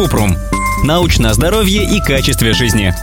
Купрум. Научное здоровье и качестве жизни.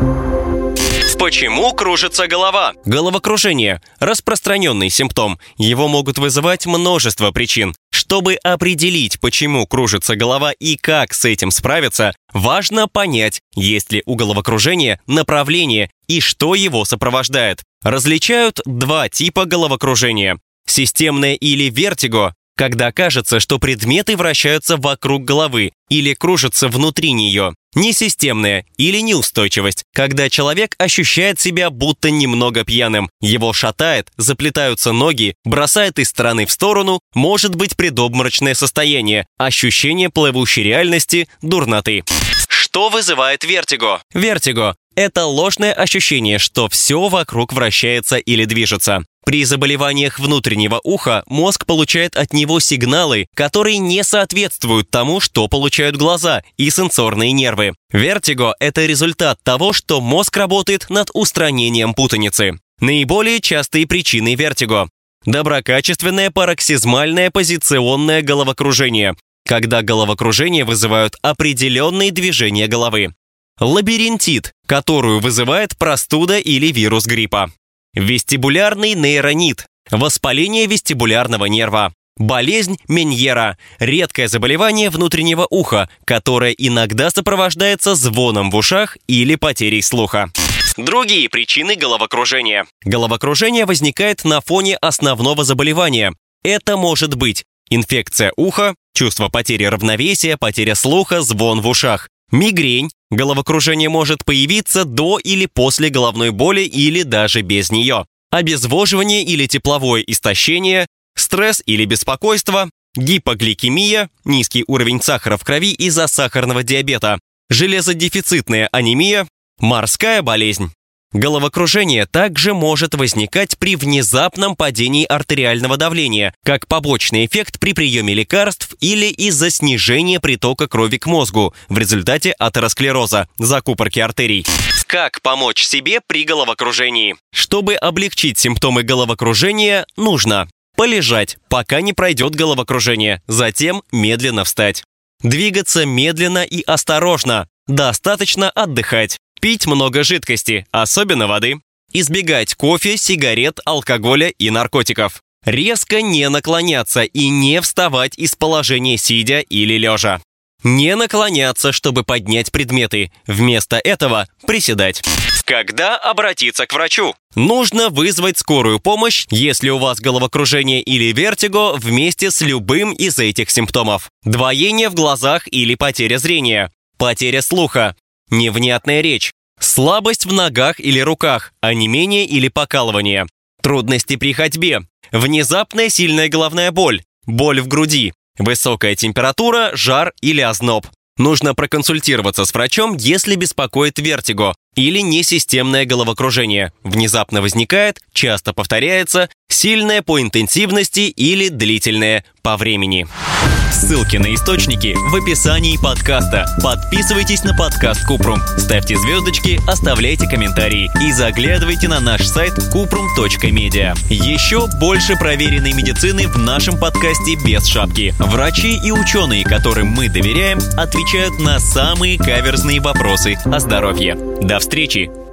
Почему кружится голова? Головокружение – распространенный симптом. Его могут вызывать множество причин. Чтобы определить, почему кружится голова и как с этим справиться, важно понять, есть ли у головокружения направление и что его сопровождает. Различают два типа головокружения. Системное или вертиго когда кажется, что предметы вращаются вокруг головы или кружатся внутри нее. Несистемная или неустойчивость, когда человек ощущает себя будто немного пьяным. Его шатает, заплетаются ноги, бросает из стороны в сторону, может быть предобморочное состояние, ощущение плывущей реальности, дурноты. Что вызывает вертиго? Вертиго – это ложное ощущение, что все вокруг вращается или движется. При заболеваниях внутреннего уха мозг получает от него сигналы, которые не соответствуют тому, что получают глаза и сенсорные нервы. Вертиго – это результат того, что мозг работает над устранением путаницы. Наиболее частые причины вертиго – доброкачественное пароксизмальное позиционное головокружение, когда головокружение вызывают определенные движения головы. Лабиринтит, которую вызывает простуда или вирус гриппа. Вестибулярный нейронит – воспаление вестибулярного нерва. Болезнь Меньера – редкое заболевание внутреннего уха, которое иногда сопровождается звоном в ушах или потерей слуха. Другие причины головокружения. Головокружение возникает на фоне основного заболевания. Это может быть инфекция уха, чувство потери равновесия, потеря слуха, звон в ушах, мигрень, Головокружение может появиться до или после головной боли или даже без нее. Обезвоживание или тепловое истощение, стресс или беспокойство, гипогликемия, низкий уровень сахара в крови из-за сахарного диабета, железодефицитная анемия, морская болезнь. Головокружение также может возникать при внезапном падении артериального давления, как побочный эффект при приеме лекарств или из-за снижения притока крови к мозгу в результате атеросклероза, закупорки артерий. Как помочь себе при головокружении? Чтобы облегчить симптомы головокружения, нужно полежать, пока не пройдет головокружение, затем медленно встать. Двигаться медленно и осторожно, достаточно отдыхать. Пить много жидкости, особенно воды. Избегать кофе, сигарет, алкоголя и наркотиков. Резко не наклоняться и не вставать из положения сидя или лежа. Не наклоняться, чтобы поднять предметы. Вместо этого приседать. Когда обратиться к врачу? Нужно вызвать скорую помощь, если у вас головокружение или вертиго вместе с любым из этих симптомов. Двоение в глазах или потеря зрения. Потеря слуха. Невнятная речь. Слабость в ногах или руках, онемение или покалывание. Трудности при ходьбе. Внезапная сильная головная боль. Боль в груди. Высокая температура, жар или озноб. Нужно проконсультироваться с врачом, если беспокоит вертиго или несистемное головокружение. Внезапно возникает, часто повторяется, сильное по интенсивности или длительное по времени. Ссылки на источники в описании подкаста. Подписывайтесь на подкаст Купрум, ставьте звездочки, оставляйте комментарии и заглядывайте на наш сайт kuprum.media. Еще больше проверенной медицины в нашем подкасте без шапки. Врачи и ученые, которым мы доверяем, отвечают на самые каверзные вопросы о здоровье. До встречи!